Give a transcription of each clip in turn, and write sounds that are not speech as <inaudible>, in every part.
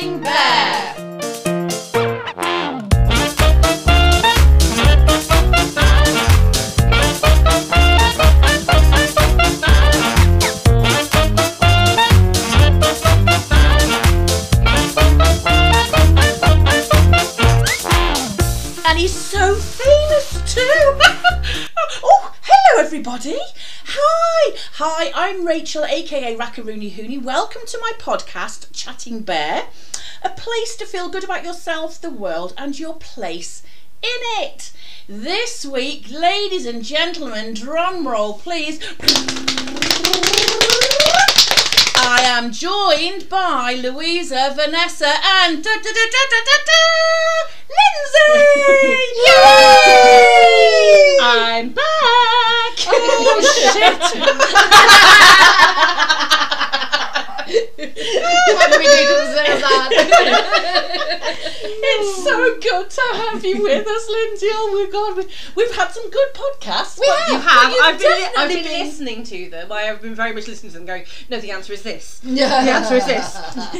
Chatting Bear. And he's so famous too. <laughs> oh, hello everybody. Hi. Hi, I'm Rachel, aka Rackaroony Hooney. Welcome to my podcast, Chatting Bear. Place to feel good about yourself, the world, and your place in it. This week, ladies and gentlemen, drum roll please. I am joined by Louisa, Vanessa, and da, da, da, da, da, da, da, Lyndsey! Yay! I'm back! Oh shit! <laughs> What do we do to it's so good to have you with us, Lyndsey. Oh my god, we, we've had some good podcasts. We have. you have. I've been, I've been been- listening to them. I have been very much listening to them, going, no, the answer is this. <laughs> Yeah. The answer is this.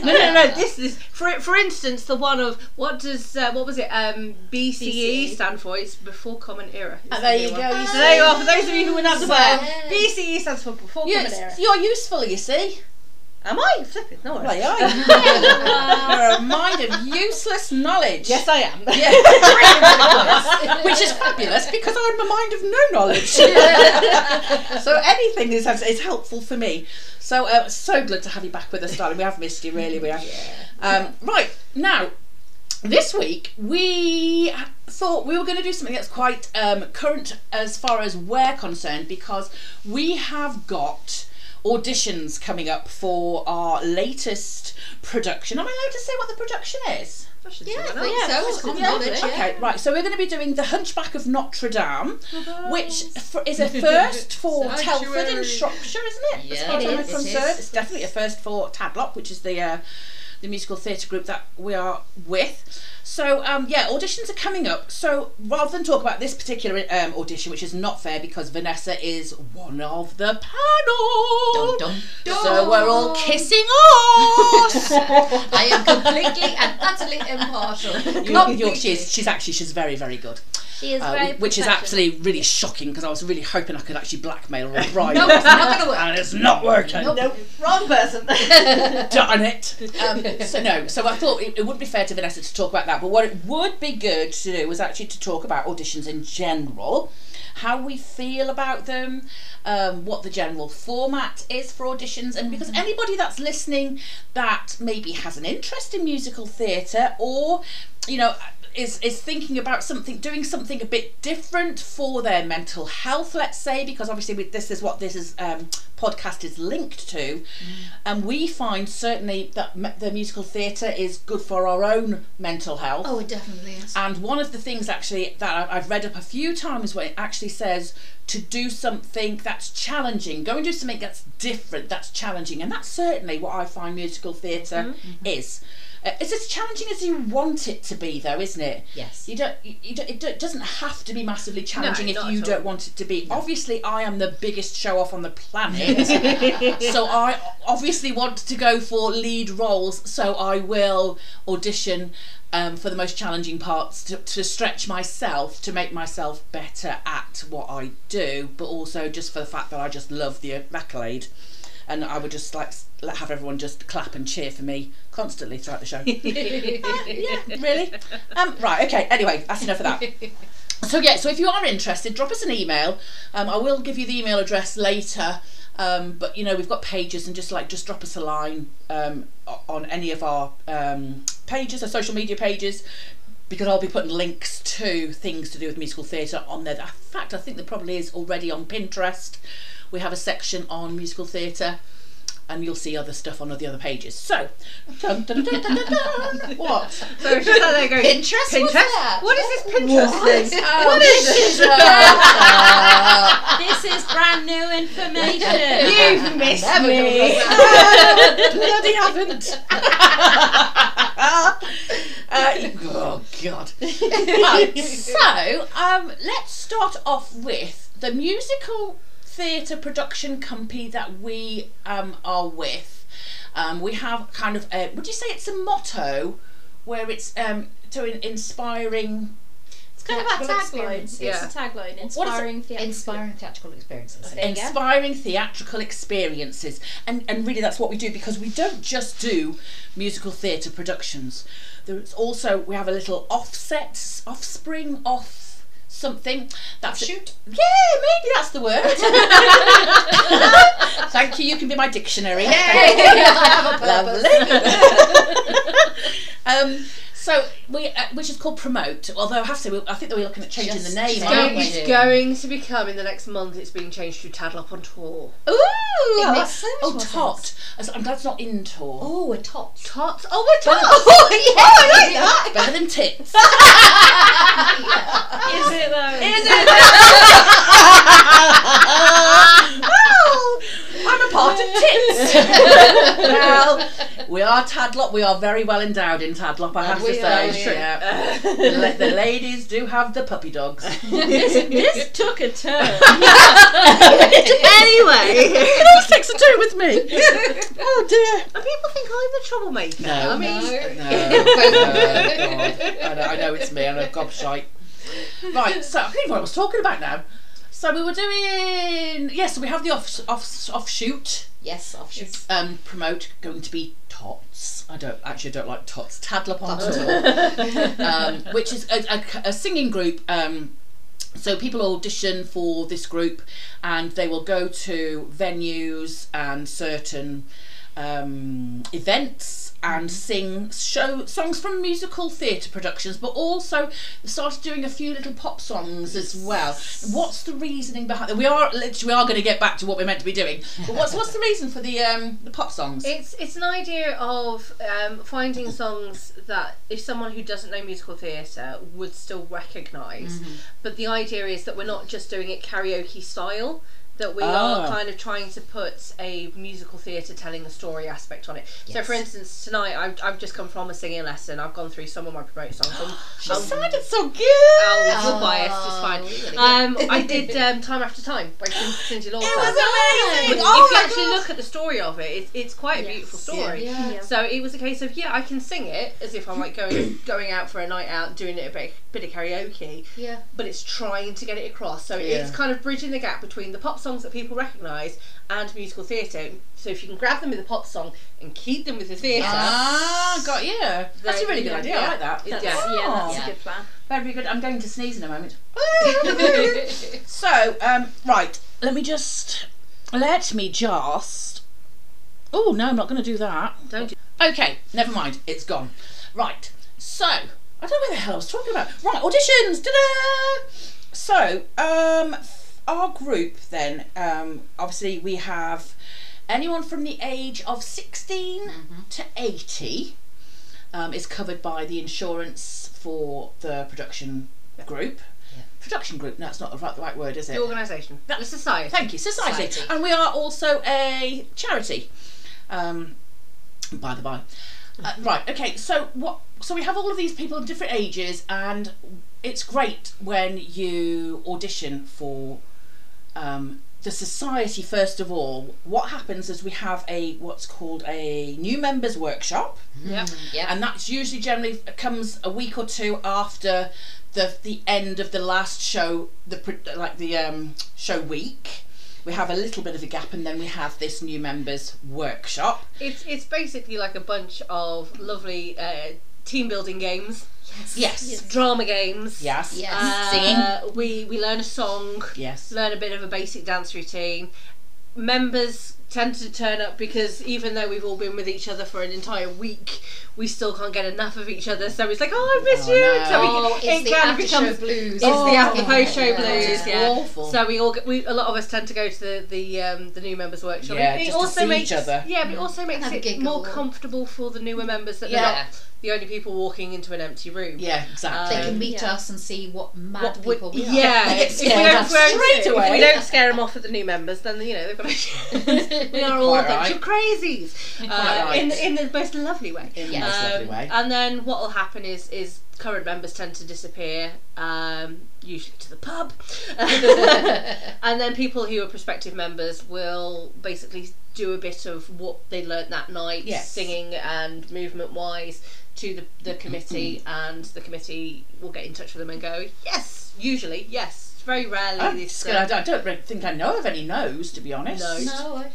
No, no, no. This is for for instance the one of what does uh, what was it? Um, BCE, BCE. stand for. It's before Common Era. It's Ah, the there you go, you So there you are. For those of you who were not aware, BCE stands for before Common Era. You're useful, you see. Am I flipping? No, Well, I you <laughs> are. A mind of useless knowledge. Yes, I am. Yeah. <laughs> <laughs> Which is fabulous because I'm a mind of no knowledge. so anything is, is helpful for me. So uh, so good to have you back with us, darling. We have missed you, really. We have. Um, right now, this week we thought we were going to do something that's quite um, current as far as we're concerned because we have got auditions coming up for our latest production. Am I allowed to say what the production is? Yeah, Yeah, think so. It's common Yeah, knowledge. Yeah. Okay, right. So we're going to be doing the Hunchback of Notre Dame, which is a first <laughs> for Telford in Shropshire, isn't it? Yeah, as far as I'm concerned, it's definitely a first for Tadlop, which is the uh, the musical theatre group that we are with. So um, yeah, auditions are coming up. So rather than talk about this particular um, audition, which is not fair because Vanessa is one of the panel. Dun, dun, dun. So we're all kissing us. <laughs> I am completely and utterly impartial. You're, you're, she's, she's actually she's very very good. She is Uh, very which is actually really shocking because I was really hoping I could actually blackmail her or bribe No, it's not going to work. and it's not working. Nope. Wrong person. <laughs> Darn it. Um, so no, so I thought it, it wouldn't be fair to Vanessa to talk about that, but what it would be good to do was actually to talk about auditions in general, how we feel about them, um, what the general format is for auditions, and because anybody that's listening that maybe has an interest in musical theatre or, you know, is is thinking about something doing something a bit different for their mental health let's say because obviously we, this is what this is um, podcast is linked to. Mm. And we find certainly that me- the musical theatre is good for our own mental health. Oh, it definitely is. and one of the things actually that I've read up a few times where it actually says to do something that's challenging, go and do something that's different, that's challenging, and that's certainly what I find musical theater mm-hmm. is. Mm-hmm. Uh, it's as challenging as you want it to be, though, isn't it? Yes. You don't. You, don't it doesn't have to be massively challenging if you don't want it to be. Obviously, I am the biggest show off on the planet, <laughs> so I obviously want to go for lead roles. So I will audition um, for the most challenging parts to, to stretch myself to make myself better at what I do, but also just for the fact that I just love the accolade. And I would just like have everyone just clap and cheer for me constantly throughout the show. <laughs> yeah, <laughs> really. Um, right, okay. Anyway, that's enough of that. So yeah, so if you are interested, drop us an email. Um, I will give you the email address later. Um, but you know we've got pages and just like just drop us a line um, on any of our um, pages, our social media pages, because I'll be putting links to things to do with musical theatre on there. In fact, I think there probably is already on Pinterest. We have a section on musical theatre. And you'll see other stuff on the other pages. So, dun, dun, dun, dun, dun, dun. <laughs> what? So she's out there going, Pinterest? What's Pinterest? What is this Pinterest thing? Oh, What is this? <laughs> This is brand new information. You've missed Never me. <laughs> bloody haven't. uh, oh God. Right, so um, let's start off with the musical theatre production company that we um, are with, um, we have kind of a, would you say it's a motto where it's um, to in- inspiring It's kind of our tagline. experience. Yeah. It's a tagline. What is it? Inspiring theatre. Inspiring theatrical experiences. There inspiring theatrical experiences and and really that's what we do because we don't just do musical theatre productions there's also we have a little offset offspring off something that's Offshoot? yeah maybe that's the word <laughs> thank you you can be my dictionary <laughs> I have a purpose. Lovely. <laughs> um, so we, uh, which is called promote. Although I have to, say, we- I think that we're looking at changing Just- the name. just aren't Going, we? It's going to become in the next month. It's being changed to Tadlop on tour. Ooh, It makes so much oh more tot. I'm glad it's not in tour. Oh, a tot. Tots. Tots? Oh, we're tots. <laughs> Oh, yeah. I like that. Better than tits. <laughs> Is it though? Is well, <laughs> I'm a part of tits. <laughs> well, we are Tadlop. We are very well endowed in Tadlop, I have We to are, say. yeah. Yeah. <laughs> the, the ladies do have the puppy dogs. this, <laughs> this took a turn. anyway, it always takes a turn with me. oh dear. and people think I'm the troublemaker. No. I mean, No, no, God. I know, I know it's me. I know gobshite. Right, so I can't even what I was talking about now. So we were doing yes. so we have the off off offshoot Yes, offshoots. um, promote going to be tots. I don't actually I don't like tots. Tadlop on Tots. <laughs> um, which is a, a, a singing group. Um, so people audition for this group, and they will go to venues and certain um, events and sing show songs from musical theatre productions, but also started doing a few little pop songs as well. What's the reasoning behind? We are literally we are going to get back to what we're meant to be doing. But what's what's the <laughs> reason for the um, the pop songs? It's it's an idea of um, finding songs that if someone who doesn't know musical theatre would still recognise, but the idea is that we're not just doing it karaoke style. That we Ah. are kind of trying to put a musical theatre telling a story aspect on it. So, for instance, tonight I've, I've just come from a singing lesson. I've gone through some of my promote songs. <gasps> And, She um, sounded so good. Oh, you're biased. It's fine. Um, I <laughs> did um, "Time After Time" by Cin- Cyndi Lauper. It was amazing. If Oh you actually God. look at the story of it, it's, it's quite a Yes. beautiful story. Yeah. Yeah. So it was a case of yeah, I can sing it as if I'm like going <coughs> going out for a night out, doing it a bit, bit of karaoke, Yeah. but it's trying to get it across. So Yeah. it's kind of bridging the gap between the pop songs that people recognise and musical theatre. So if you can grab them with a pop song and keep them with the theatre, Ah, got you. That's a really good Yeah. idea. I like that. Yeah. That's, yeah, that's a good plan. Very good. I'm going to sneeze in a moment. <laughs> so, um, right. Let me just. Let me just. Oh no, I'm not going to do that. don't do Okay, never mind. It's gone. Right. So, I don't know where the hell I was talking about. Right, auditions. Ta-da! So, um, our group then. Um, obviously we have anyone from the age of 16 to 80 um, is covered by the insurance for the production group. Yeah. Production group. No, it's not the right, the right word, is it? the organisation, the society. Thank you, society. Society. And we are also a charity. Um, by the by. Uh, right. Okay. So what? So we have all of these people of different ages, and it's great when you audition for um, the society. First of all, what happens is we have a what's called a new members workshop Yep. And that's usually generally comes a week or two after the the end of the last show the like the um show week we have a little bit of a gap and then we have this new members workshop It's it's basically like a bunch of lovely uh, team building games, yes yes. drama games. yes Yes. Uh, Singing. We we learn a song, yes learn a bit of a basic dance routine. Members tend to turn up because even though we've all been with each other for an entire week, we still can't get enough of each other. So it's like, oh, I miss Oh, you. no. So we, oh, it's it the kind of after becomes show blues. it's Oh, the after post show yeah. blues. It's Yeah. awful. So we all get, we a lot of us tend to go to the the um, the new members workshop. Yeah, it just to also see makes each other. yeah, but it also makes it more comfortable for the newer members that Yeah. they're not the only people walking into an empty room. yeah exactly They Um, can meet yeah. us and see what mad What would- people we are. yeah, <laughs> They if we don't, off if we don't- if we don't scare them off at the new members, then you know they've congratulations. <laughs> we are all a bunch right. of crazies. Uh, right. in, the, in the most lovely way. In the Yeah. most lovely Um, way. And then what will happen is is current members tend to disappear, um, usually to the pub, <laughs> and then people who are prospective members will basically do a bit of what they learnt that night, Yes. singing and movement wise, to the, the committee, and the committee will get in touch with them and go, yes, usually, yes. Very rarely I'm this. scared. I don't- I don't really think I know of any no's, to be honest. No. No, I.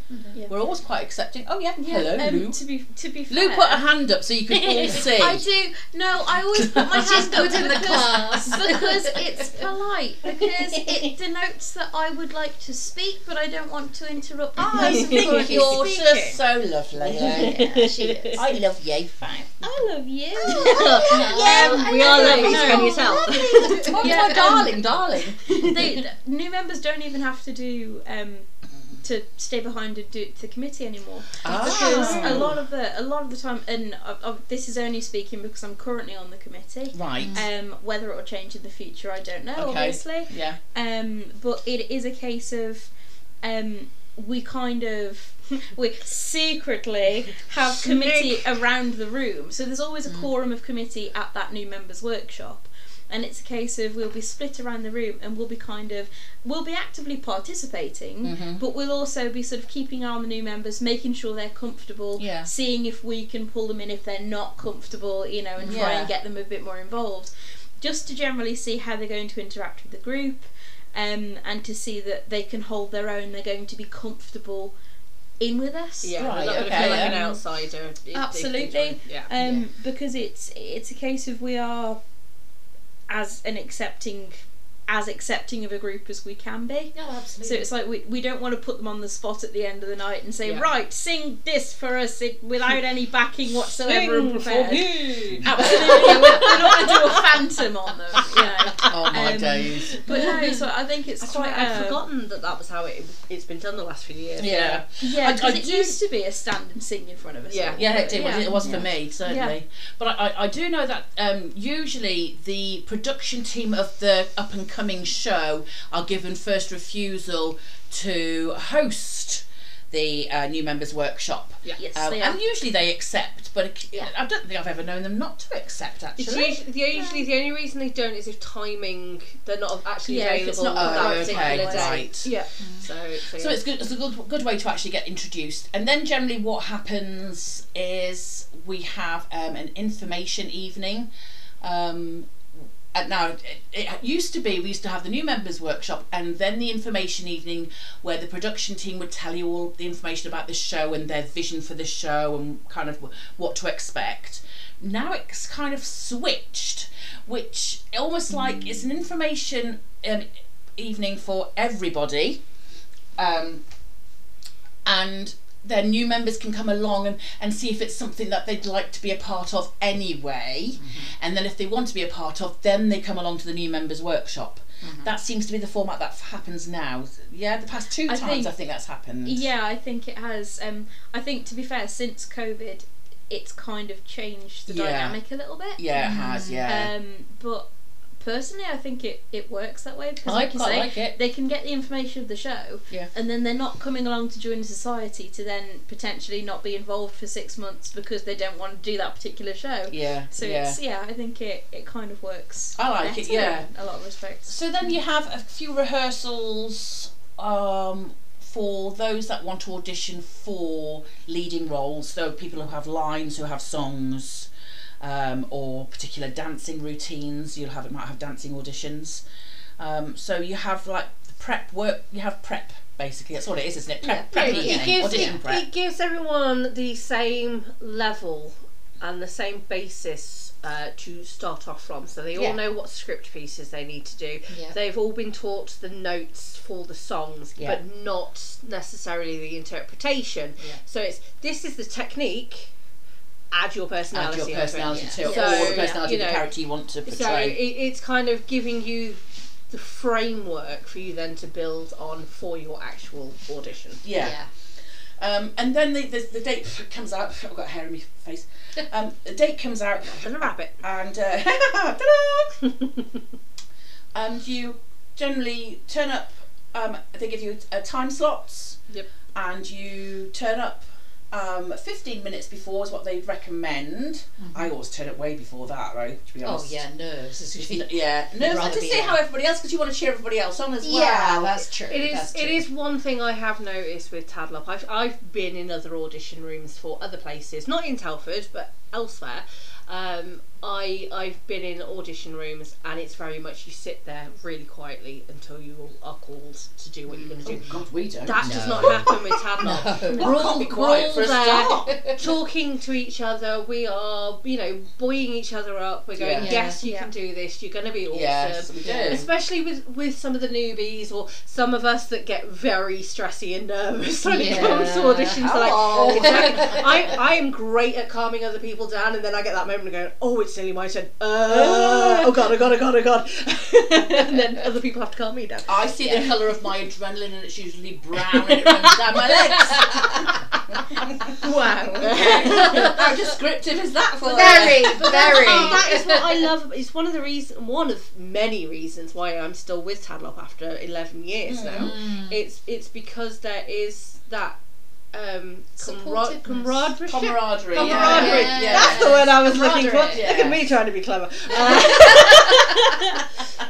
We're always quite accepting. Oh yeah, hello, um, Lou. To be to be fair, Lou put a hand up so you could all <laughs> see. I do. No, I always <laughs> put my hand up good in the because- class. <laughs> because it's polite. Because it denotes that I would like to speak, but I don't want to interrupt. the I think you're speaking. just so lovely. Yeah, she is. I love you, fam. I love you. Um, we are love lovely, you. can you tell? Oh, Yeah, my um, darling, darling. They, new members don't even have to do um, to stay behind and do the committee anymore because Ah. a lot of the a lot of the time and uh, uh, this is only speaking because I'm currently on the committee. Right. Um, whether it will change in the future, I don't know. Okay. Obviously, Yeah. um, but it is a case of um, we kind of <laughs> we secretly have committee around the room. So there's always a quorum of committee at that new members workshop. And it's a case of we'll be split around the room and we'll be kind of we'll be actively participating, Mhm. but we'll also be sort of keeping an eye on the new members, making sure they're comfortable, Yeah. seeing if we can pull them in if they're not comfortable, you know, and try Yeah. and get them a bit more involved. Just to generally see how they're going to interact with the group, um, and to see that they can hold their own, they're going to be comfortable in with us. Yeah, Right, not okay, feel like an outsider. if they- if they Absolutely. Yeah. Um, because it's it's a case of we are as an accepting as accepting of a group as we can be. No, absolutely. So it's like we, we don't want to put them on the spot at the end of the night and say, Yeah. right, sing this for us without any backing whatsoever and prepared. me. Absolutely, yeah, we're, we're not going to do a phantom on them, you know. Oh my Um, days. But no, so I think it's That's quite. I'd uh, forgotten that that was how it, it's been done the last few years. Yeah. Yeah, because I it do- used to be a stand and sing in front of us. Yeah. all. Yeah, it did. Yeah. It was for me, certainly. Yeah. But I, I, I do know that um, usually the production team of the up and coming show are given first refusal to host the uh, new members workshop. Yeah. Yes, Um, they and usually they accept, but Yeah. I don't think I've ever known them not to accept. Actually, usually, the, usually the only reason they don't is if timing they're not actually Yeah, if available it's not for that Oh, particular okay, day. right. Yeah. So, so, So yeah. it's good. It's a good good way to actually get introduced. And then generally, what happens is we have um, an information evening. Um, and now it, it used to be we used to have the new members workshop and then the information evening where the production team would tell you all the information about the show and their vision for the show and kind of what to expect. Now it's kind of switched which almost like it's an information um, evening for everybody um, and then new members can come along and, and see if it's something that they'd like to be a part of anyway. And then if they want to be a part of, then they come along to the new members workshop. That seems to be the format that f- happens now. Yeah, the past two I times think- I think that's happened. Yeah, I think it has. Um, I think to be fair, since COVID, it's kind of changed the Yeah. dynamic a little bit. Yeah, it has, yeah. Um, but personally, I think it, it works that way because, I like you quite say, like it. they can get the information of the show, Yeah. and then they're not coming along to join the society to then potentially not be involved for six months because they don't want to do that particular show. yeah, So yeah. it's yeah, I think it, it kind of works. I like it, better yeah. in a lot of respects. So then you have a few rehearsals um, for those that want to audition for leading roles. So people who have lines, who have songs, um, or particular dancing routines. You'll have it might have dancing auditions. Um, so you have like the prep work. You have prep basically. That's what it is, isn't it? Prep, Yeah, prep evening, it gives audition it, prep. it gives everyone the same level and the same basis uh, to start off from. So they all Yeah. know what script pieces they need to do. Yeah. They've all been taught the notes for the songs, Yeah. but not necessarily the interpretation. Yeah. So it's this is the technique. Add your Add personality. your personality to it, So, or the personality you of the know, character you want to So portray. it, it's kind of giving you the framework for you then to build on for your actual audition. yeah. Um, and then the, the, the date comes out. <laughs> I've got hair in my face. Um, the date comes out, And a rabbit. and uh, <laughs> ta-da! and you generally turn up um, they give you uh, time slots. Yep. And you turn up. Um, 15 minutes before is what they recommend. I always turn up way before that, right? To be honest. Oh honest. yeah, nerves. <laughs> Yeah, <laughs> nerves rather to be see how everybody else, because you want to cheer everybody else on as well. Yeah, that's true. It is. True. It is one thing I have noticed with Tadlop. I've I've been in other audition rooms for other places, not in Telford, but elsewhere. Um, I I've been in audition rooms, and it's very much you sit there really quietly until you are called to do what you're going to do. Oh God, we don't. That does No. not happen with Tadlop. <laughs> Well, I can't be quiet for a start. <laughs> talking to each other. We are, you know, buoying each other up. We're going, Yeah. yes, you Yeah. can do this. You're going to be awesome. Yes, we do. Especially with with some of the newbies or some of us that get very stressy and nervous when it comes to auditions. They're Oh. Like, exactly. I I am great at calming other people down, and then I get that moment of going, oh, it's nearly my turn. Uh, oh god, oh god, oh god, oh god, <laughs> and then other people have to calm me down. I see the colour of my adrenaline and it's usually brown and it runs down my legs. <laughs> Wow. How descriptive is that for Very, But very. that is what I love. It's one of the reasons, one of many reasons why I'm still with Tadlop after 11 years now. It's it's because there is that um, camar- Supportiveness. camaraderie. Camaraderie. Camaraderie. Yeah. yeah. That's the word I was looking for. Camaraderie. Look at me trying to be clever. <laughs> Uh,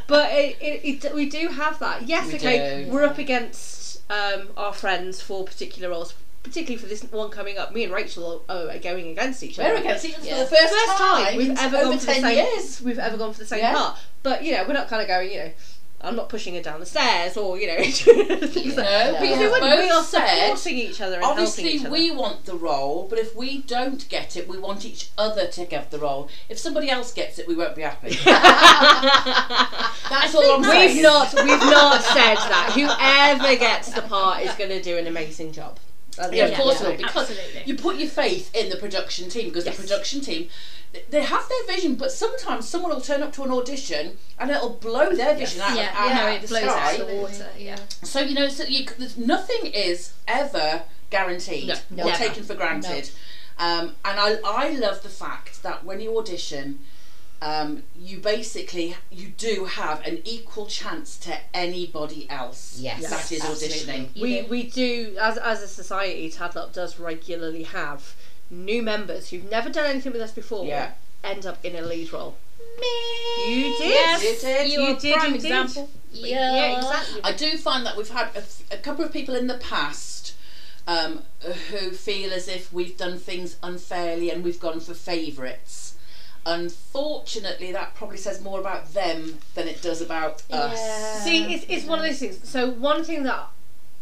but it, it, it, we do have that. Yes, We okay, do. we're up against um, our friends for particular roles. Particularly for this one coming up, me and Rachel are, are going against each other. We're against each other Yeah. for the first, First time we've ever over gone for the same. years. We've ever gone for the same Yeah. part, but you know we're not kind of going. You know, I'm not pushing her down the stairs or you know things like No, because we we, we are said, supporting each other and helping obviously each other. we want the role, but if we don't get it, we want each other to get the role. If somebody else gets it, we won't be happy. <laughs> That's all I'm saying. We've not we've not said that. Whoever gets the part is going to do an amazing job. At the Yeah, of course day. it will, because Absolutely. you put your faith in the production team because Yes. the production team they have their vision, but sometimes someone will turn up to an audition and it'll blow their vision out, Yeah, out, yeah, out it the blows sky. out the water. Yeah. So you know, so you, c- there's, nothing is ever guaranteed No, or never. taken for granted. Um, and I, I love the fact that when you audition, um, you basically you do have an equal chance to anybody else. Yes, that is absolutely. auditioning. we do. we do as as a society. Tadlop does regularly have new members who've never done anything with us before. Yeah. End up in a lead role. Me. You did. Yes, You did. you You did prime indeed. example. Yeah. Yeah, exactly. I do find that we've had a, f- a couple of people in the past um, who feel as if we've done things unfairly and we've gone for favourites. Unfortunately, that probably says more about them than it does about us. See, it's, it's one of those things. So one thing that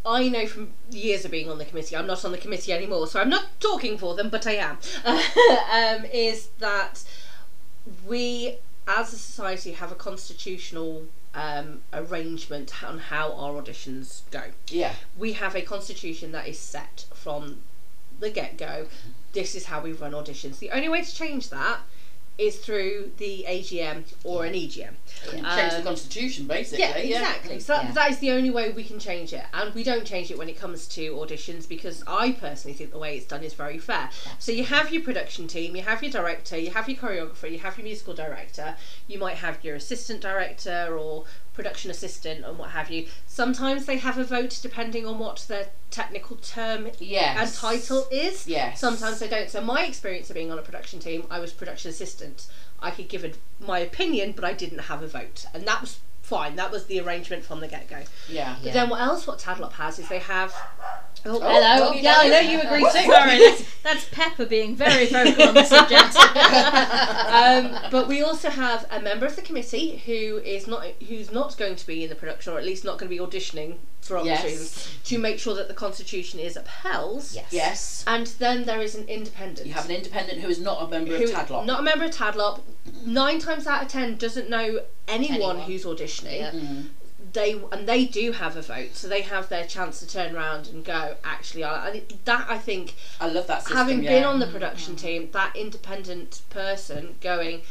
I know from years of being on the committee, I'm not on the committee anymore, so I'm not talking for them, but I am. <laughs> um, is that we, as a society, have a constitutional um, arrangement on how our auditions go. Yeah. We have a constitution that is set from the get go. This is how we run auditions. The only way to change that is through the AGM or an EGM. Change the Um, constitution, basically. yeah, exactly. So that, Yeah. that is the only way we can change it, and we don't change it when it comes to auditions because I personally think the way it's done is very fair. So you have your production team, you have your director, you have your choreographer, you have your musical director, you might have your assistant director or production assistant and what have you. Sometimes they have a vote depending on what their technical term Yes. and title is. Yes. Sometimes they don't. So my experience of being on a production team, I was production assistant. I could give my opinion, but I didn't have a vote, and that was fine. That was the arrangement from the get go. Yeah. But then what else? What Tadlop has is they have. Oh, Oh, hello. what yeah, I know you agree too. Sorry, that's, that's Pepper being very vocal on the subject. <laughs> um, but we also have a member of the committee who is not who's not going to be in the production, or at least not going to be auditioning for obvious Yes. reasons, to make sure that the constitution is upheld. Yes. Yes. And then there is an independent. You have an independent who is not a member who of Tadlop. not a member of Tadlop. Nine times out of ten doesn't know anyone, Anyone. who's auditioning. Yeah. Mm. They and they do have a vote, so they have their chance to turn around and go. Actually, I, and that I think I love that system. having yeah. been on the production team, that independent person going,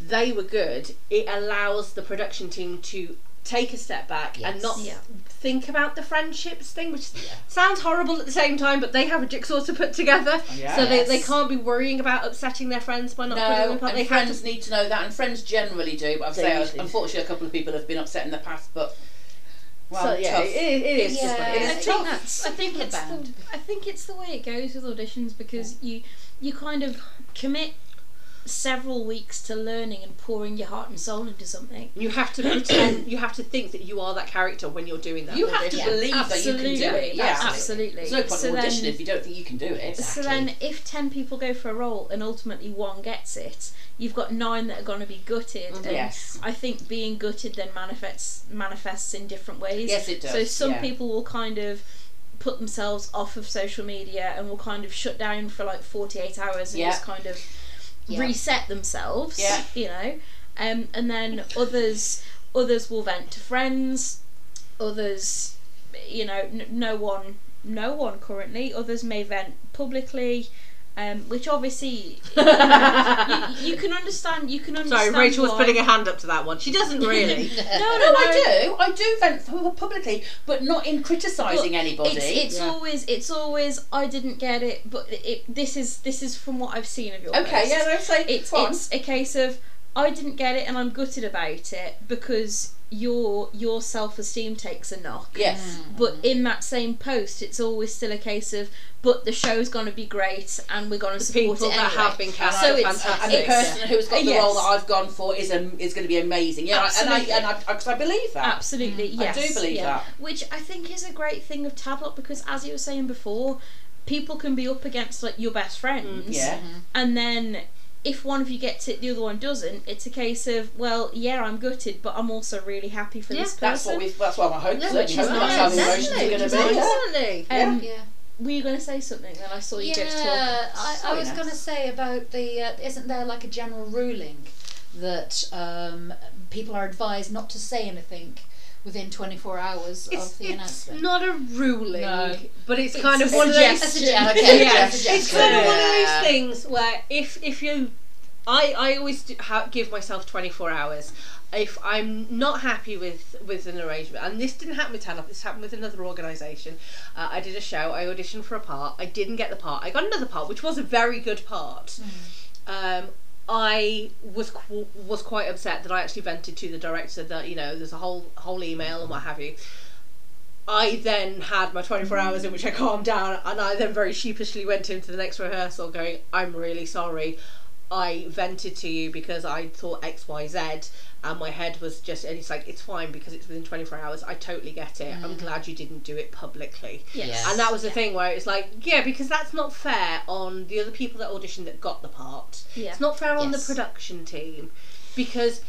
they were good. It allows the production team to take a step back and not Yeah. think about the friendships thing, which Yeah. sounds horrible at the same time. But they have a jigsaw to put together, so they, they can't be worrying about upsetting their friends by not putting them No, in part. and They have friends to need to know that, and friends generally do. But I've They say, unfortunately, a couple of people have been upset in the past, but Well, so yeah, tough. it, it is just Yeah. what I think tough. that's. I It's think it's the. I think it's the way it goes with auditions because you you kind of commit several weeks to learning and pouring your heart and soul into something. You have to <clears throat> pretend. You have to think that you are that character when you're doing that. You have to audition. believe that you can do it. Yeah, absolutely. There's no point So in then- auditioning if you don't think you can do it. So then, if ten people go for a role and ultimately one gets it, you've got nine that are going to be gutted. Mm-hmm. And Yes. I think being gutted then manifests manifests in different ways. Yes, it does, So some yeah. people will kind of put themselves off of social media and will kind of shut down for like forty eight hours and Yeah. just kind of Yeah. reset themselves. Yeah. You know, um, and then others others will vent to friends. Others, you know, n- no one no one currently. Others may vent publicly. Um, which obviously <laughs> you, you can understand. You can understand. Sorry, Rachel was putting a hand up to that one. She doesn't <laughs> really. No, No, no, no. I do. I do vent publicly, but not in criticising anybody. It's, it's Yeah. always it's always I didn't get it, but it, this is this is from what I've seen of your okay, posts. yeah, no, say It's it's a case of I didn't get it and I'm gutted about it because your your self esteem takes a knock. yes. Mm. But in that same post, it's always still a case of, but the show's going to be great and we're going to The support people it that have been cast So it's- fantastic. And the It's- person who's got the yes. role that I've gone for is um, is going to be amazing. Yeah, Absolutely. and I and I because I, believe that. Absolutely, mm. I yes. do believe yeah. that. Which I think is a great thing of Tadlop because, as you were saying before, people can be up against like your best friends. Mm, yeah. Mm-hmm. And then if one of you gets it, the other one doesn't. It's a case of well, yeah, I'm gutted, but I'm also really happy for Yeah, this person. That's what we. That's what my hope. No, is. which is Hope that's how the emotions are going to be. Definitely, Yeah. Um, Yeah. Were you going to say something? Then I saw you go to talk. Yeah, I, I was going to say about the. Uh, isn't there like a general ruling that um, people are advised not to say anything within 24 hours It's, of the it's announcement? not a ruling, No. but it's, It's kind of one of those. suggestion. Okay, yeah, yeah, it's kind of one of those things where if if you, I I always do, ha- give myself twenty four hours. If I'm not happy with with an arrangement, and this didn't happen with Tadlop, this happened with another organisation. Uh, I did a show. I auditioned for a part. I didn't get the part. I got another part, which was a very good part. Um, I was qu- was quite upset that I actually vented to the director that you know there's a whole whole email and what have you. I then had my 24 hours in which I calmed down, and I then very sheepishly went into the next rehearsal going, I'm really sorry. I vented to you because I thought X, Y, Z, and my head was just, and it's like, it's fine because it's within 24 hours. I totally get it. I'm mm. glad you didn't do it publicly. Yes. Yes. And that was the Yeah. thing where it's like, yeah, because that's not fair on the other people that auditioned that got the part. Yeah. It's not fair on the production team because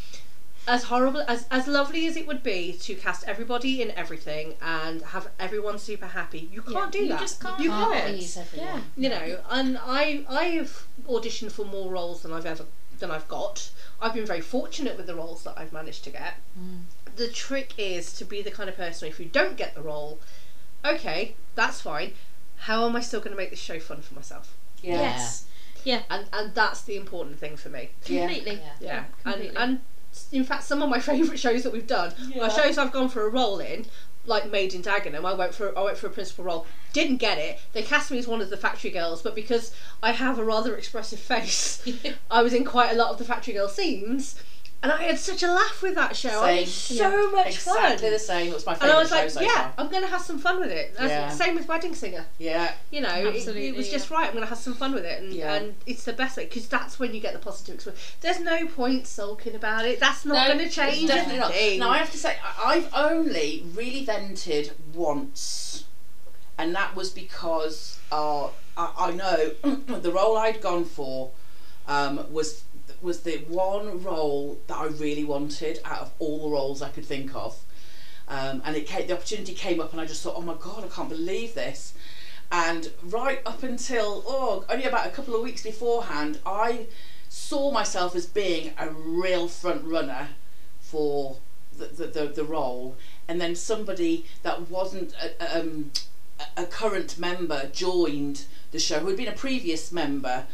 as horrible as as lovely as it would be to cast everybody in everything and have everyone super happy, you can't do you that. just can't. You Can't can't. please everyone. You know, and I I've auditioned for more roles than I've ever than I've got. I've been very fortunate with the roles that I've managed to get. Mm. The trick is to be the kind of person if you don't get the role, okay, that's fine. How am I still going to make this show fun for myself? Yeah. Yes. Yeah. And and that's the important thing for me. Yeah. Completely. Yeah. Yeah, and completely. and in fact, some of my <laughs> favourite shows that we've done Yeah. are shows I've gone for a role in, like Made in Dagenham. I went for I went for a principal role, didn't get it. They cast me as one of the factory girls, but because I have a rather expressive <laughs> face, <laughs> I was in quite a lot of the factory girl scenes, and I had such a laugh with that show. I had Same. so much fun. Exactly fun. the same. It was my And favourite I was show like, so yeah, far. I'm going to have some fun with it. Yeah. Same with Wedding Singer. Yeah. You know, it- it, Absolutely, was just right. I'm going to have some fun with it, and, Yeah. and it's the best way because that's when you get the positive experience. There's no point sulking about it. That's not No, going to change it's definitely not. anything. Now I have to say, I- I've only really vented once, and that was because uh, I, I know <clears throat> the role I'd gone for um, was was the one role that I really wanted out of all the roles I could think of, um, and it came, the opportunity came up, and I just thought, oh my god, I can't believe this. And right up until oh, only about a couple of weeks beforehand, I saw myself as being a real front runner for the, the, the, the role and then somebody that wasn't a, um, a- a current member joined the show who had been a previous member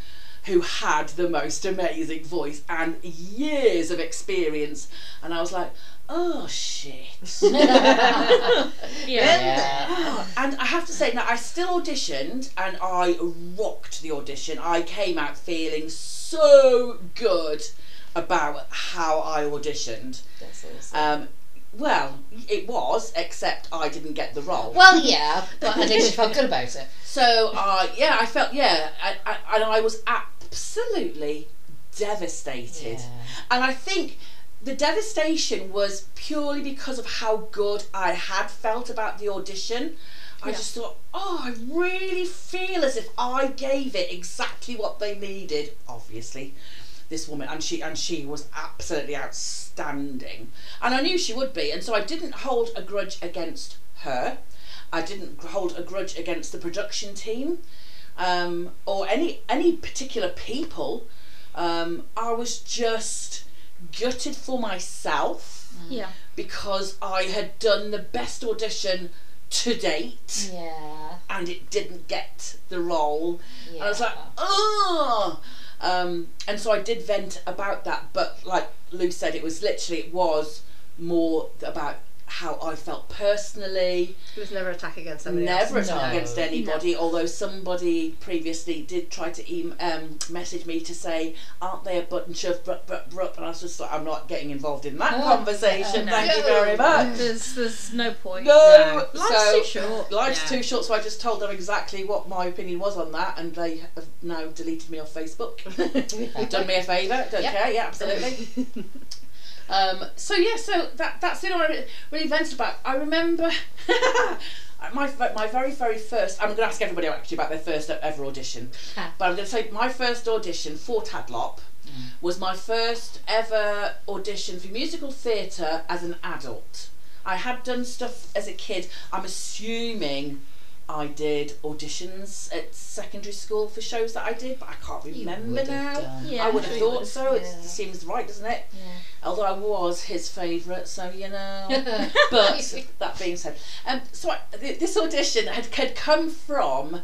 who had the most amazing voice and years of experience and I was like oh shit <laughs> <laughs> Yeah. Yeah. and I have to say now I still auditioned and I rocked the audition I came out feeling so good about how I auditioned That's awesome. um, well, it was, except I didn't get the role. Well, yeah, but at least you felt good <laughs> about it. So, uh, yeah, I felt, yeah, I, I, and I was absolutely devastated. Yeah. And I think the devastation was purely because of how good I had felt about the audition. I Yeah. just thought, oh, I really feel as if I gave it exactly what they needed. Obviously, this woman, and she and she was absolutely outstanding, and I knew she would be, and so I didn't hold a grudge against her. I didn't hold a grudge against the production team, um, or any any particular people. Um, I was just gutted for myself Yeah. because I had done the best audition to date Yeah. and it didn't get the role. yeah. And I was like, oh. Um, and so I did vent about that, but like Lou said, it was literally it was more about how I felt personally. It was never attack against somebody Never else. attack No. against anybody. Although somebody previously did try to em um, message me to say, "Aren't they a bunch of brup brup brup?" And I was just like, "I'm not getting involved in that Oh. conversation. No. Thank you very much." There's there's no point. No, Life's so too short. life's Yeah. too short, so I just told them exactly what my opinion was on that, and they have now deleted me off Facebook. You've <laughs> done me a favour, don't Yep. care, yeah, absolutely. <laughs> um, so yeah, so that that's the I really vented about. I remember <laughs> my my very very first. I'm going to ask everybody actually about their first ever audition, Ah. but I'm going to say my first audition for Tadlop was my first ever audition for musical theatre as an adult. I had done stuff as a kid. I'm assuming I did auditions at secondary school for shows that I did, but I can't remember now. Yeah, I would have thought would. so. It seems right, doesn't it? Yeah. Although I was his favourite, so you know. <laughs> but that being said, um, so I, th- this audition had, had come from.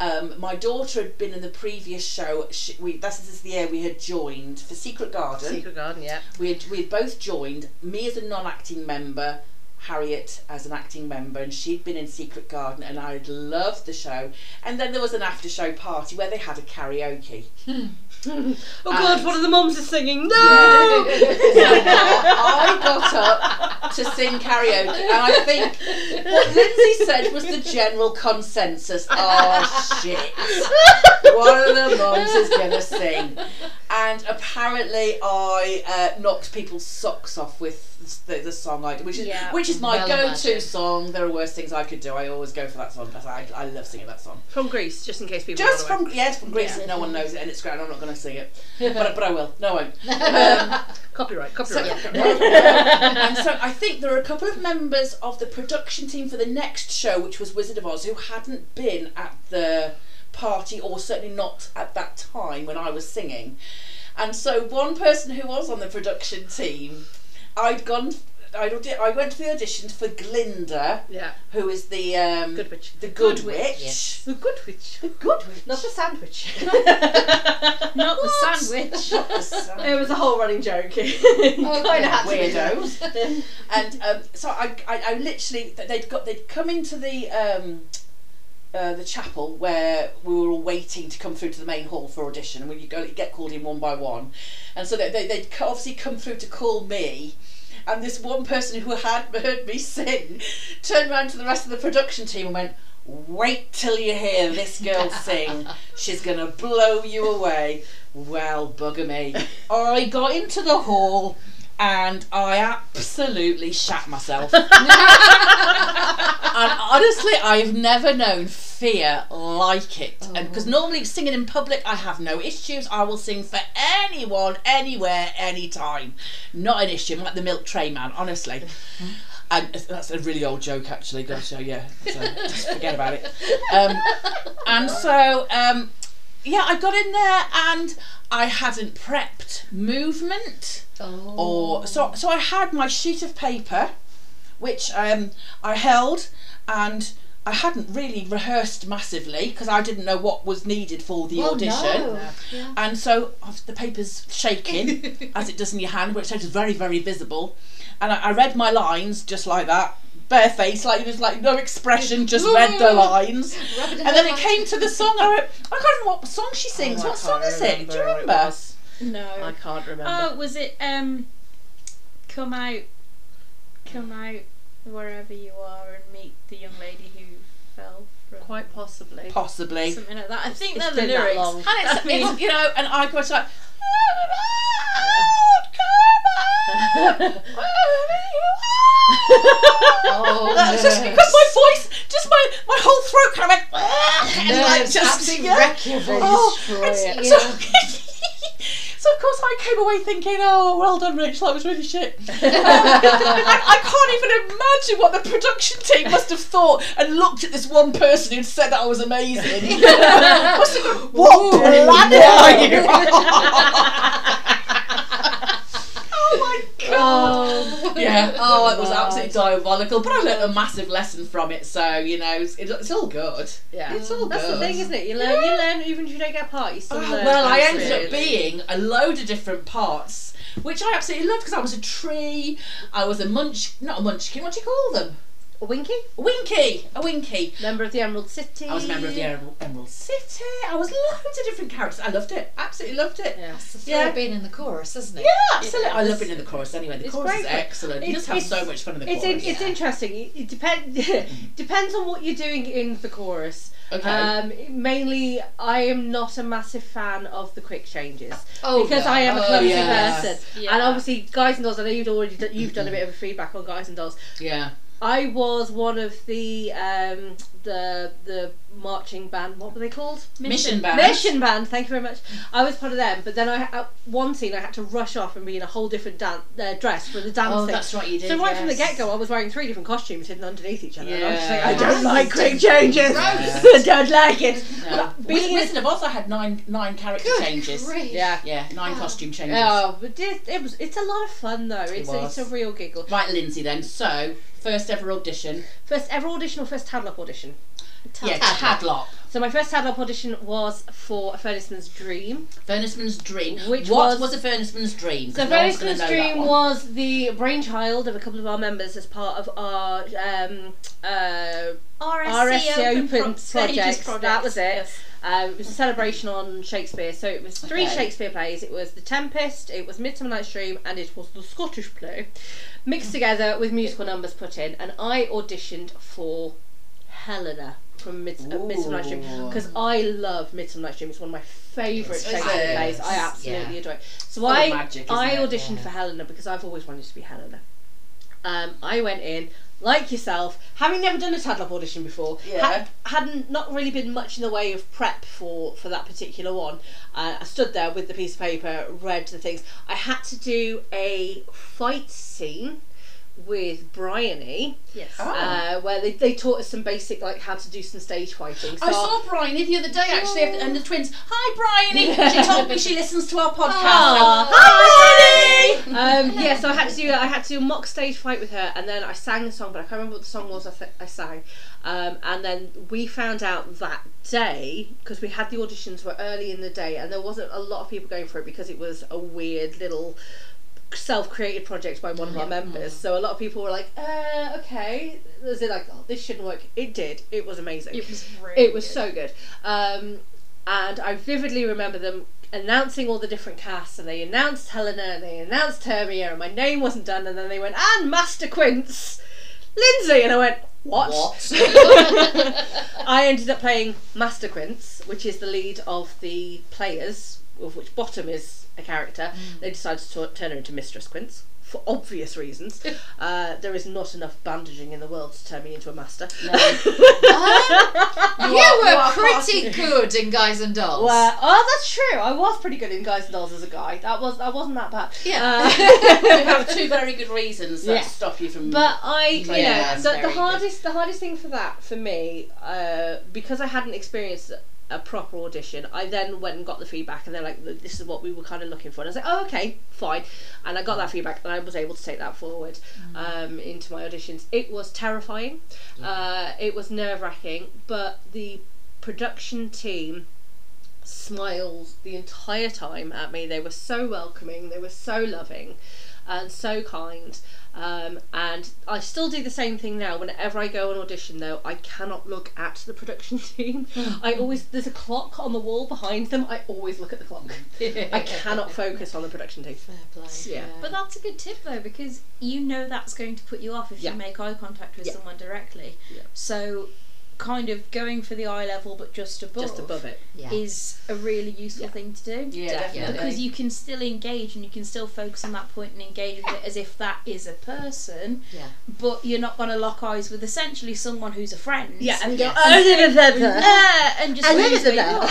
Um, my daughter had been in the previous show. She, we this is the year we had joined for Secret Garden. Secret Garden, yeah. We had we had both joined. Me as a non-acting member, Harriet as an acting member, and she'd been in Secret Garden, and I'd loved the show. And then there was an after-show party where they had a karaoke. Hmm. <laughs> Oh God, And- one of the moms is singing. No. <laughs> I got up to sing karaoke, and I think what Lyndsey said was the general consensus. Oh shit! One of the mums is gonna sing, and apparently I uh, knocked people's socks off with the, the song I did, which is Yeah. which is my Well go-to song. There are worse things I could do. I always go for that song. I, I love singing that song. From Grease, just in case people. Just from yes, from Grease. Yeah. No one knows it, and it's great. and I'm not going to sing it, <laughs> but but I will. No, I won't. Um, it. <laughs> copyright, so, copyright. <laughs> and so I think there are a couple of members of the production team for the next show, which was Wizard of Oz, who hadn't been at the party or certainly not at that time when I was singing. And so one person who was on the production team, I'd gone. I'd audi- I went to the auditions for Glinda, yeah. who is the um, Good witch. the good, Good witch. witch, yes. The good witch. The good witch. Not the sandwich. <laughs> Not the sandwich. Not the sand- it was a whole running joke. Oh, kind of had weirdos. <laughs> and um, so I, I, I literally they'd got they'd come into the um, uh, the chapel where we were all waiting to come through to the main hall for audition. And when you go, you get called in one by one, and so they, they they'd obviously come through to call me. And this one person who had heard me sing turned around to the rest of the production team and went, "Wait till you hear this girl <laughs> sing. She's gonna blow you away." Well, bugger me. <laughs> I got into the hall and I absolutely shat myself. <laughs> and honestly, I've never known fear like it. And because normally singing in public, I have no issues. I will sing for anyone, anywhere, anytime. Not an issue. I'm like the milk tray man, honestly. <laughs> And that's a really old joke, actually. Gosh, oh yeah. So just forget about it. Um, and so, um, yeah, I got in there and I hadn't prepped movement. Oh. or so so I had my sheet of paper which um, I held and I hadn't really rehearsed massively because I didn't know what was needed for the Well, audition. no. and so the paper's shaking <laughs> as it does in your hand which is very very visible. And I, I read my lines just like that bare face like just like no expression just read the <laughs> lines Rub it in and then it came to the song I went I can't remember what song she sings Oh, what song is it do you remember what it remember was. I can't remember. Oh, was it um, come out? come out wherever you are and meet the young lady who fell from Quite possibly. Possibly. something like that. I think it's they're the been that lyrics. long. And it's, I mean- it's, you know, and I was like, <laughs> Oh, <laughs> <laughs> That's just nerves. because my voice, just my my whole throat kind of went, and like just absolutely yeah. wreck your voice. Oh, and it. so, <laughs> so of course I came away thinking, oh, well done, Rachel, that was really shit. Um, I, I can't even imagine what the production team must have thought and looked at this one person who'd said that I was amazing. must have gone, what planet are you? Oh my god. Oh. Yeah. Oh, it was oh, absolutely diabolical. But I learnt a massive lesson from it, so you know, it's, it's all good. Yeah. It's all That's good. the thing, isn't it? You learn, you learn even if you don't get a part, you still Oh, learn. well, I from ended up being a load of different parts, which I absolutely loved because I was a tree, I was a munch, not a munchkin. What do you call them? A Winkie, A winky, a winky. member of the Emerald City. I was a member of the Emerald, Emerald City. I was loads of different characters. I loved it. Absolutely loved it. Yeah. It's the Yeah. being in the chorus, isn't it? Yeah, absolutely. I love being in the chorus anyway. The chorus great is excellent. You It's- just have so much fun in the It's chorus. in, it's yeah. interesting. It, it depend <laughs> depends on what you're doing in the chorus. okay. Um, mainly, I am not a massive fan of the quick changes Oh, because no. I am a Oh, clumsy yes. person. Yeah. And obviously, Guys and Dolls. I know you've already done, you've done a bit of a feedback on Guys and Dolls. yeah. I was one of the um, the the marching band. What were they called? Mission band. Mission band. Thank you very much. I was part of them, but then I at one scene I had to rush off and be in a whole different dan- uh, dress for the dance Oh, thing. that's right. You did. so right from the get go, I was wearing three different costumes hidden underneath each other. and I was just like, Yeah. I don't That's like quick changes. I don't like it. No. Being in- Wizard of Oz, I had nine nine character Good changes. grief. Yeah. Yeah, nine Oh. costume changes. Oh, but it, it was. It's a lot of fun though. It's a, was. it's a real giggle. Right, Lyndsey. Then, so first ever audition. First ever audition or first Tadlop audition? Yeah, Tadlop. Tadlop. So my first Tadlop audition was for A Furnishman's Dream. Furnishman's Dream. Which what was- was, a Furnishman's Dream? So no one's gonna Furnishman's know that Dream was the brainchild of a couple of our members as part of our um, uh, RSC, RSC Open, Open Pro- Stages project. that was it. Yes. Um, it was a celebration on Shakespeare. So it was three Okay. Shakespeare plays. It was The Tempest, it was Midsummer Night's Dream, and it was the Scottish play, mixed together with musical numbers put in. And I auditioned for Helena from Mids- uh, Midsummer Night's Dream because I love Midsummer Night's Dream. It's one of my favourite Is Shakespeare it? plays. I absolutely Yeah. adore it. So Full of I magic, isn't I it? auditioned Yeah. for Helena because I've always wanted to be Helena. Um, I went in like yourself, having never done a Tadlop audition before. Yeah. Had, hadn't not really been much in the way of prep for for that particular one. Uh, I stood there with the piece of paper, read the things. I had to do a fight scene with Bryony, Yes. Oh. uh, where they, they taught us some basic like how to do some stage fighting. So I saw Bryony the other day actually, and the twins. Hi, Bryony. She <laughs> told me she listens to our podcast. Aw. so, Hi, Bryony. um, yeah, so I had to do I had to do a mock stage fight with her, and then I sang the song, but I can't remember what the song was I, th- I sang. Um, and then we found out that day because we had the auditions were early in the day, and there wasn't a lot of people going for it because it was a weird little self-created project by one of our members. So a lot of people were like, uh, "Okay," is it like, "Oh, this shouldn't work"? It did. It was amazing. It was really It was good. so good. Um, and I vividly remember them announcing all the different casts, and they announced Helena, and they announced Hermia, and my name wasn't done, and then they went, and Master Quince, Lyndsey, and I went, what? What? <laughs> I ended up playing Master Quince, which is the lead of the players, of which Bottom is a character. They decided to t- turn her into Mistress Quince. For obvious reasons, <laughs> uh, there is not enough bandaging in the world to turn me into a master. <laughs> You are- were you are pretty good in Guys and Dolls. Well, oh, that's true. I was pretty good in Guys and Dolls as a guy. That was I wasn't that bad. Yeah. <laughs> you Uh, have two very good reasons that Yeah. stop you from. but I, you Yeah, know, the, very the good. hardest the hardest thing for that for me, uh, because I hadn't experienced a proper audition, I then went and got the feedback, and they're like, "This is what we were kind of looking for," and I was like, "Oh, okay, fine," and I got that feedback, and I was able to take that forward um, into my auditions. It was terrifying, uh, it was nerve wracking, but the production team smiled the entire time at me. They were so welcoming. They were so loving. And so kind. Um, and I still do the same thing now. Whenever I go on audition, though, I cannot look at the production <laughs> team. I always there's a clock on the wall behind them. I always look at the clock. <laughs> I cannot focus on the production team. Fair play. Yeah. But that's a good tip though, because you know that's going to put you off if Yeah. you make eye contact with Yeah. someone directly. Yeah. So, kind of going for the eye level, but just above, Just above it. Yeah. is a really useful Yeah. thing to do. Yeah, definitely. Because you can still engage and you can still focus on that point and engage with it as if that is a person, yeah. but you're not going to lock eyes with essentially someone who's a friend. Yeah, and Yes. <laughs> Uh, and just lose where you are.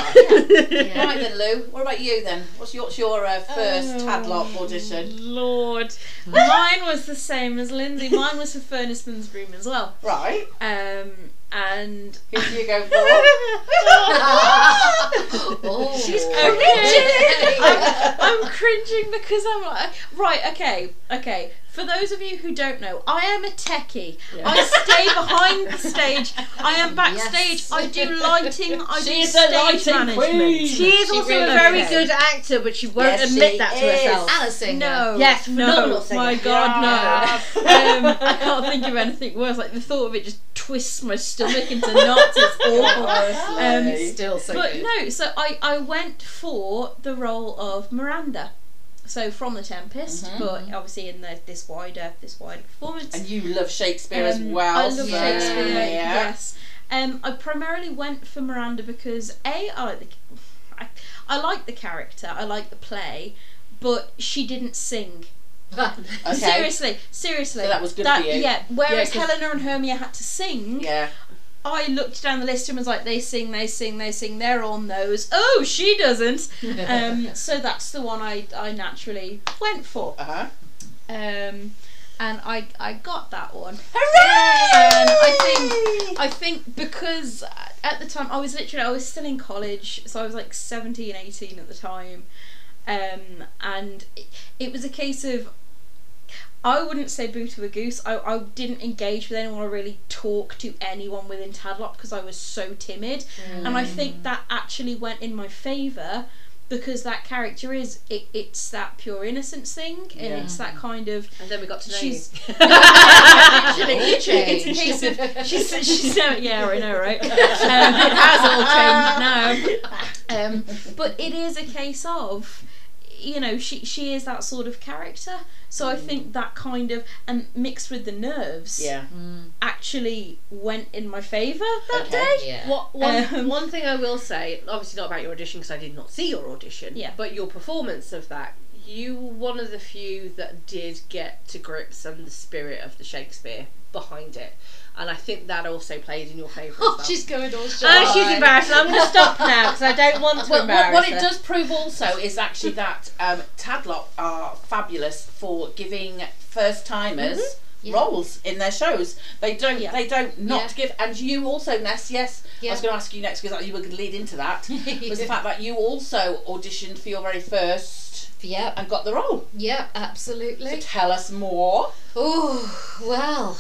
<laughs> Yeah. Right then, Lou. What about you then? What's your, what's your uh, first Oh. Tadlop audition? Lord, mine was the same as Lyndsey. Mine was for Furnace Room as well. Right. Um, and Who do you go <laughs> for? Oh. oh. She's Okay. I'm, I'm cringing because I'm like, right, okay, okay. For those of you who don't know, I am a techie. I stay behind the <laughs> stage. I am backstage. Yes. I do lighting. I do She's a stage lighting management. queen. She is She also really a very good actor, but she won't Yes, admit she that to is. herself. And a singer. No. Yes, no. singer. My God, no. Um, I can't think of anything worse. Like the thought of it just twists my stomach into knots. It's <laughs> awful. Um, Still so but good. no, so I, I went for the role of Miranda. So from The Tempest, Mhm. but obviously in the, this wider this wider performance. and you love Shakespeare as Um, well. I love Shakespeare. Yeah. Yes. Um, I primarily went for Miranda because a I like the I, I like the character. I like the play, but she didn't sing. <laughs> Okay. Seriously, seriously. So that was good that, for you. Yeah. Whereas Yeah, Helena and Hermia had to sing. Yeah. I looked down the list and was like, they sing, they sing, they sing. They're on those. Oh, she doesn't. <laughs> Um, so that's the one I I naturally went for. Uh huh. Um, and I I got that one. Hooray! And I think I think because at the time I was literally I was still in college, so I was like 17, 18 at the time, um, and it, it was a case of I wouldn't say boo to a goose. I, I didn't engage with anyone or really talk to anyone within Tadlop because I was so timid, and I think that actually went in my favour because that character is it, it's that pure innocence thing and Yeah. it's that kind of And then we got to know She's- you. <laughs> Actually, literally, it's a case of she's she's no, <laughs> yeah, I know, right? <laughs> Um, it has all changed now. Um, but it is a case of, you know, she she is that sort of character. So I think that kind of and mixed with the nerves, Yeah. actually went in my favour that Okay. day. Yeah. What, one, Um, <laughs> one thing I will say, obviously not about your audition because I did not see your audition, Yeah. but your performance of that, you were one of the few that did get to grips and the spirit of the Shakespeare behind it. And I think that also played in your favour Oh, well. she's going all shy. Oh, she's embarrassed. I'm going to stop now because I don't want to Well, embarrass what, what it does prove also is actually that um, Tadlop are fabulous for giving first timers Yeah. roles in their shows. They don't. Yeah. They don't not Yeah. give. And you also, Ness. Yes, I was going to ask you next because you were going to lead into that. <laughs> Was the fact that you also auditioned for your very first Yep. and got the role. So Absolutely. tell us more. Oh well,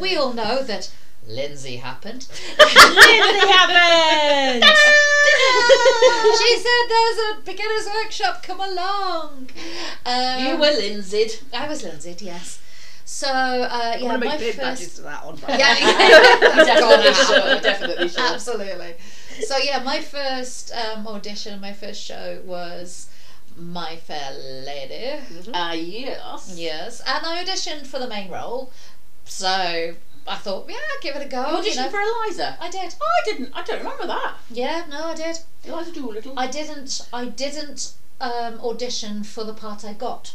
we all know that Lyndsey happened. <laughs> Lyndsey happened. she said there's a beginner's workshop. Come along. Um, you were Lyndsey. I was Lyndsey. Yes. So uh, I'm yeah, my make first. badges to that one. Yeah, You <laughs> <laughs> definitely should. definitely should. Absolutely. So yeah, my first um, audition, my first show was My Fair Lady. Ah, yes. Yes, and I auditioned for the main role. So I thought, yeah, give it a go. You you auditioned know. for Eliza. I did. Oh, I didn't. I don't remember that. Yeah, no, I did. Eliza Doolittle. I didn't. I didn't um, audition for the part I got.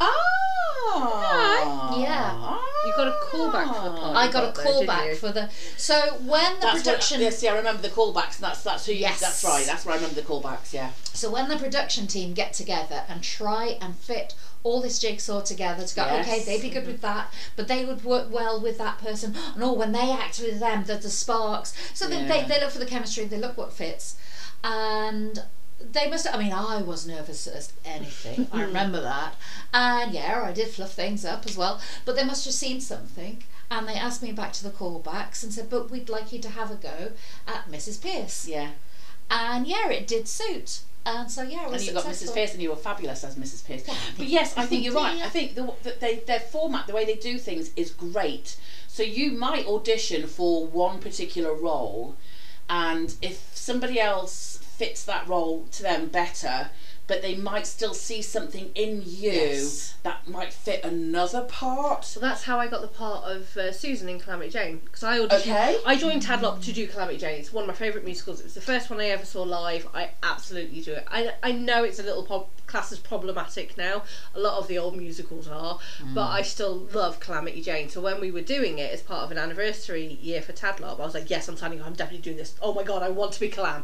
Ah. Yeah. You got a callback for the part. I you got a got though, didn't callback for the. So when the That's production. What, yes, yeah, I remember the callbacks. And that's that's who. You, Yes. That's right. That's where I remember the callbacks. Yeah. So when the production team get together and try and fit all this jigsaw together to go, Yes. okay, they'd be good with that, but they would work well with that person. And oh, when they act with them, there's the sparks. So they, they, they look for the chemistry, they look what fits. And they must, I mean, I was nervous as anything. I mm-hmm. remember that. And yeah, I did fluff things up as well. But they must have seen something. And they asked me back to the callbacks and said, but we'd like you to have a go at Mrs. Pearce. Yeah. And yeah, it did suit. And so yeah, I was And you got Mrs. successful. Pearce, and you were fabulous as Mrs. Pearce. But yes, I think <laughs> you're right. I think the, that they their format, the way they do things, is great. So you might audition for one particular role, and if somebody else fits that role to them better, but they might still see something in you Yes. that might fit another part. So that's how I got the part of uh, Susan in Calamity Jane because I auditioned. Okay. I joined Tadlop to do Calamity Jane. It's one of my favourite musicals. It was the first one I ever saw live. I absolutely do it. I, I know it's a little po- class as problematic now. A lot of the old musicals are, but I still love Calamity Jane. So when we were doing it as part of an anniversary year for Tadlop, I was like, yes, I'm signing. up. I'm definitely doing this. Oh my god, I want to be Calam.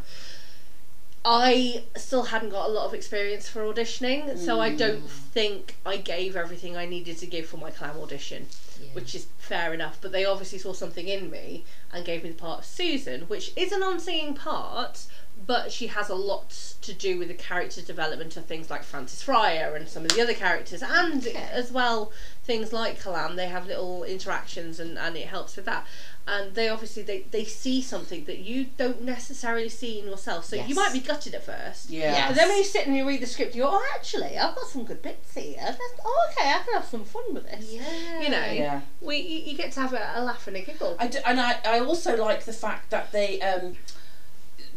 I still hadn't got a lot of experience for auditioning, so I don't mm. think I gave everything I needed to give for my Calam audition, Yeah. which is fair enough. But they obviously saw something in me and gave me the part of Susan, which is an on-singing part, but she has a lot to do with the character development of things like Francis Fryer and some of the other characters, and Okay. as well things like Calam. They have little interactions, and, and it helps with that. And they obviously they, they see something that you don't necessarily see in yourself. So you might be gutted at first. Yeah. But then when you sit and you read the script, you go, oh, actually, I've got some good bits here. That's, oh, okay, I can have some fun with this. Yeah. You know, Yeah. we you, you get to have a, a laugh and a giggle. I do, and I, I also like the fact that they um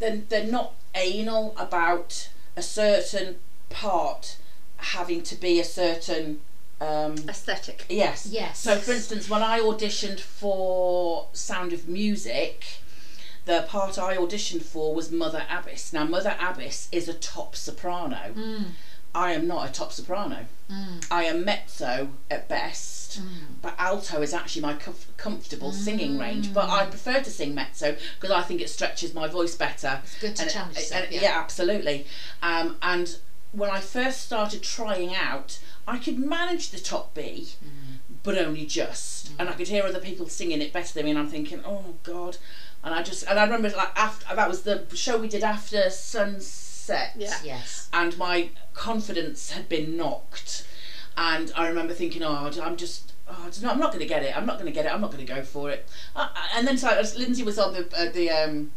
they're, they're not anal about a certain part having to be a certain um Aesthetic. yes. Yes. so for instance when I auditioned for Sound of Music the part I auditioned for was Mother Abbess now Mother Abbess is a top soprano. Mm, I am not a top soprano. Mm, I am mezzo at best mm. but alto is actually my comf- comfortable singing range. But I prefer to sing mezzo because I think it stretches my voice better. It's good to And it- challenge and- yourself. yeah. yeah. absolutely. Um, and when I first started trying out, I could manage the top B, Mm. but only just. And I could hear other people singing it better than me, and I'm thinking, oh God. And I just and I remember like after that was the show we did after sunset Yeah. Yes. and my confidence had been knocked. And I remember thinking, oh, I'm just, oh, I don't know, I'm not going to get it. I'm not going to get it. I'm not going to go for it. Uh, and then so Lyndsey was on the uh, the um,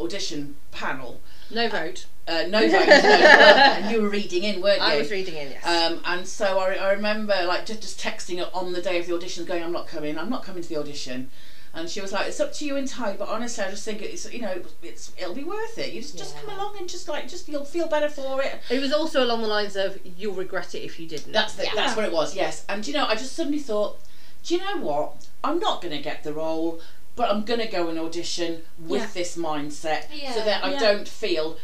audition panel. No vote. Uh, no vote. no, <laughs> and you were reading in, weren't you? I was reading in, yes. Um, and so I, I remember like just, just texting her on the day of the audition, going, "I'm not coming. I'm not coming to the audition." And she was like, "It's up to you entirely, but honestly, I just think it's you know it's it'll be worth it. You just just come along and just like just you'll feel better for it." it was also along the lines of you'll regret it if you didn't. That's the, Yeah. that's what it was. Yes, and you know, I just suddenly thought, do you know what? I'm not going to get the role, but I'm going to go and audition with Yeah. this mindset, so that I Yeah. don't feel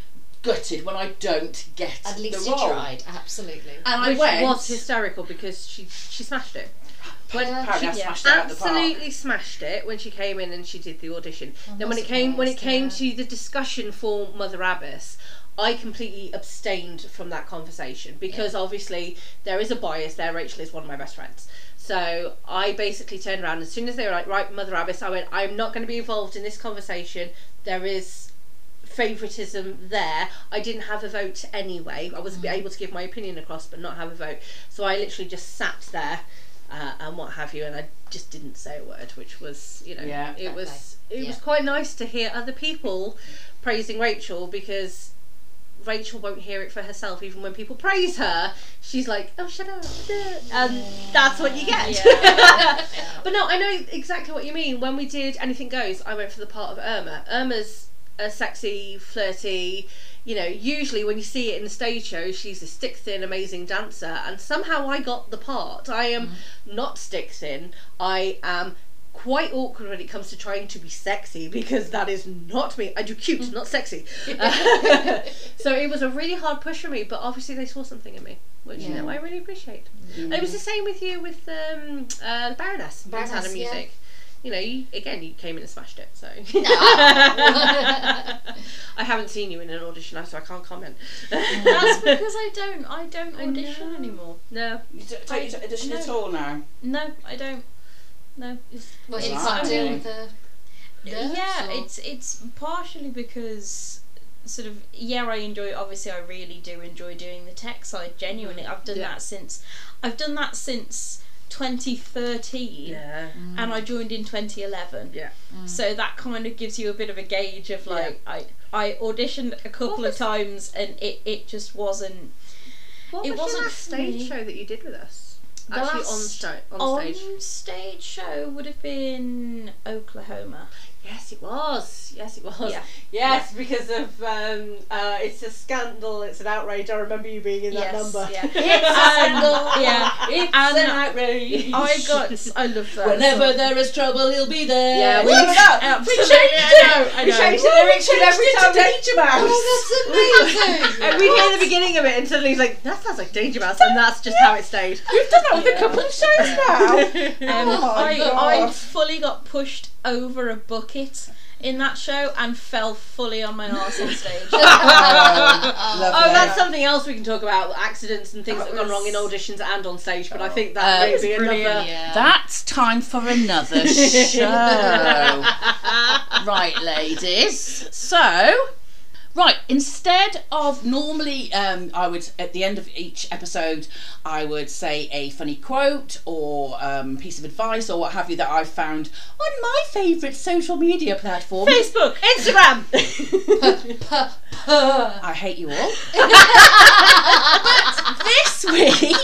gutted when I don't get At least the you role. tried. Absolutely. And I Which went. was hysterical because she she smashed it. When apparently I she smashed it out the park. absolutely smashed it when she came in and she did the audition. I'm then when it came when it came yeah. to the discussion for Mother Abbess, I completely abstained from that conversation because obviously there is a bias there. Rachel is one of my best friends. So I basically turned around as soon as they were like, right, Mother Abbess, I went, I'm not going to be involved in this conversation. There is favoritism there. I didn't have a vote anyway. I was mm. able to give my opinion across, but not have a vote. So I literally just sat there uh, and what have you, and I just didn't say a word, which was, you know, Yeah. it was it Yeah. was quite nice to hear other people <laughs> praising Rachel because. Rachel won't hear it for herself, even when people praise her. She's like, "Oh, shut up," and that's what you get. <laughs> but no, I know exactly what you mean. When we did Anything Goes, I went for the part of Irma. Irma's a sexy, flirty. You know, usually when you see it in the stage show, she's a stick thin, amazing dancer, and somehow I got the part. I am not stick thin. I am quite awkward when it comes to trying to be sexy <laughs> because that is not me. I do cute, not sexy. <laughs> <laughs> so it was a really hard push for me, but obviously they saw something in me, which you know I really appreciate. And it was the same with you with um, uh, Baroness, Baroness, yeah. Music. You know, you, again, you came in and smashed it. So <laughs> No. <laughs> I haven't seen you in an audition, so I can't comment. That's <laughs> because I don't. I don't audition know. anymore. no, You d- don't you audition no. at all now? No, I don't. No. It's, What you Right. can't I do mean- with the yeah, or- it's it's partially because sort of yeah, I enjoy. Obviously, I really do enjoy doing the tech side. Genuinely, mm. I've done Yeah. that since. I've done that since 2013 Yeah. Mm. and I joined in 2011. Yeah. Mm. So that kind of gives you a bit of a gauge of like I I auditioned a couple of times and it, it just wasn't What It was wasn't your last stage me. show that you did with us? The Actually, on, last sta- on on stage. stage show would have been Oklahoma. Yes, it was. Yes, it was. Yeah. Yes, because of um, uh, it's a scandal. It's an outrage. I remember you being in that yes, number. yeah. <laughs> It's a scandal. <laughs> yeah. It's And an outrage. I got I love that. Whenever there is trouble, he'll be there. Yeah, we- that? Absolutely, We changed I it. know, I We changed the we lyrics every it time to Danger Mouse. Oh, that's <laughs> amazing. And we'd hear the beginning of it, and suddenly he's like, "That sounds like Danger Mouse," and that's just how it stayed. We've done that with a couple of shows now. Um, Oh I, I fully got pushed over a bucket in that show and fell fully on my arse on stage. <laughs> Oh, that's something else we can talk about accidents and things that, That have gone wrong in auditions and on stage. But I Oh. think Uh, that it may was be another. Yeah. That's time for another <laughs> show. <laughs> right, ladies. So, right, instead of normally, um, I would, at the end of each episode, I would say a funny quote or um, piece of advice or what have you that I've found on my favourite social media platform. Facebook, Instagram. <laughs> I hate you all. <laughs> but this week,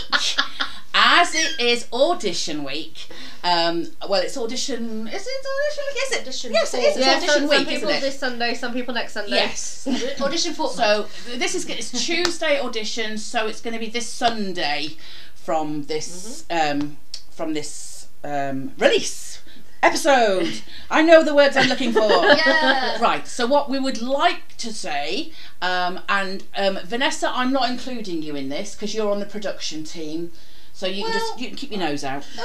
as it is audition week, um, well, it's audition. Is it audition week? Is it? Audition Yes, it is. It's yeah, audition some, some week, people isn't it? this Sunday, some people next Sunday. Yes. <laughs> Audition for. So this is it's Tuesday audition, so it's going to be this Sunday from this um, from this um, release episode. I know the words I'm looking for. <laughs> Yeah. Right. So what we would like to say, um, and um, Vanessa, I'm not including you in this because you're on the production team. So you can just you can keep your nose out. <laughs>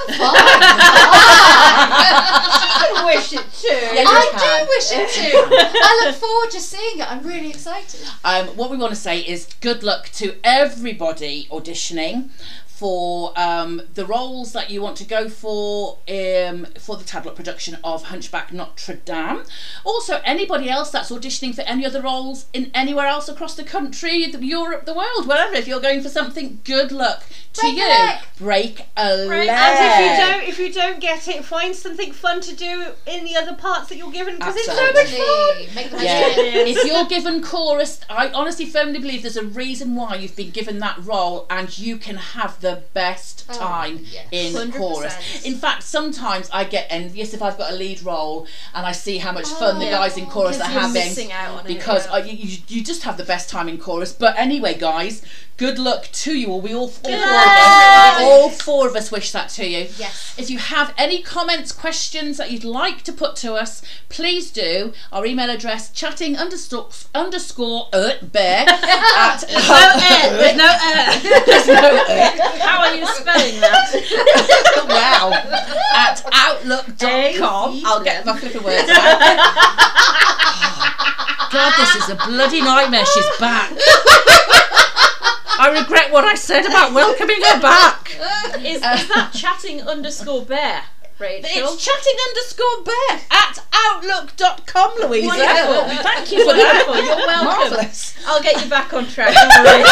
I <laughs> wish it too. Yeah, I can. do wish it too. <laughs> I look forward to seeing it. I'm really excited. Um, what we want to say is good luck to everybody auditioning for um, the roles that you want to go for um, for the Tadlop production of Hunchback Notre Dame. Also, anybody else that's auditioning for any other roles in anywhere else across the country, the, Europe, the world, wherever. If you're going for something, good luck to Break you. leg. Break a Break- leg. And if you don't, if you don't get it, find something fun to do in the other parts that you're given because it's so much fun. Make the Yeah, if you're given chorus, I honestly firmly believe there's a reason why you've been given that role, and you can have the best Oh, time yes. in 100%. chorus. In fact, sometimes I get envious if I've got a lead role and I see how much fun the Oh, guys in chorus are having. on it, Because yeah. uh, you, you, just have the best time in chorus. But anyway, guys, good luck to you all. We all, all, four, of us, all four of us wish that to you. Yes. If you have any comments, questions that you'd like to put to us, please do. Our email address chatting underscore underscore uh, bear <laughs> at There's no air. <laughs> There's no <laughs> How are you spelling that? <laughs> wow at outlook.com. I'll get my flipping words out. <laughs> God, this is a bloody nightmare. She's back. I regret what I said about welcoming her back. Is, is that chatting underscore bear, Rachel? It's chatting underscore Beth at outlook.com, Louisa. Wonderful. Thank you for that. Wonderful. <laughs> You're welcome. Marvellous. I'll get you back on track. <laughs> Don't worry.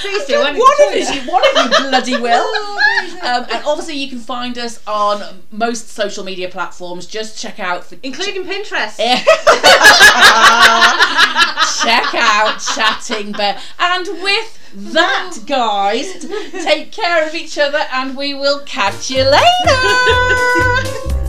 Please do. One of you, one of you bloody will. <laughs> Um, and obviously, you can find us on most social media platforms. Just check out for including Pinterest. check out Chatting Beth. And with that, guys, take care of each other, and we will catch you later. <laughs>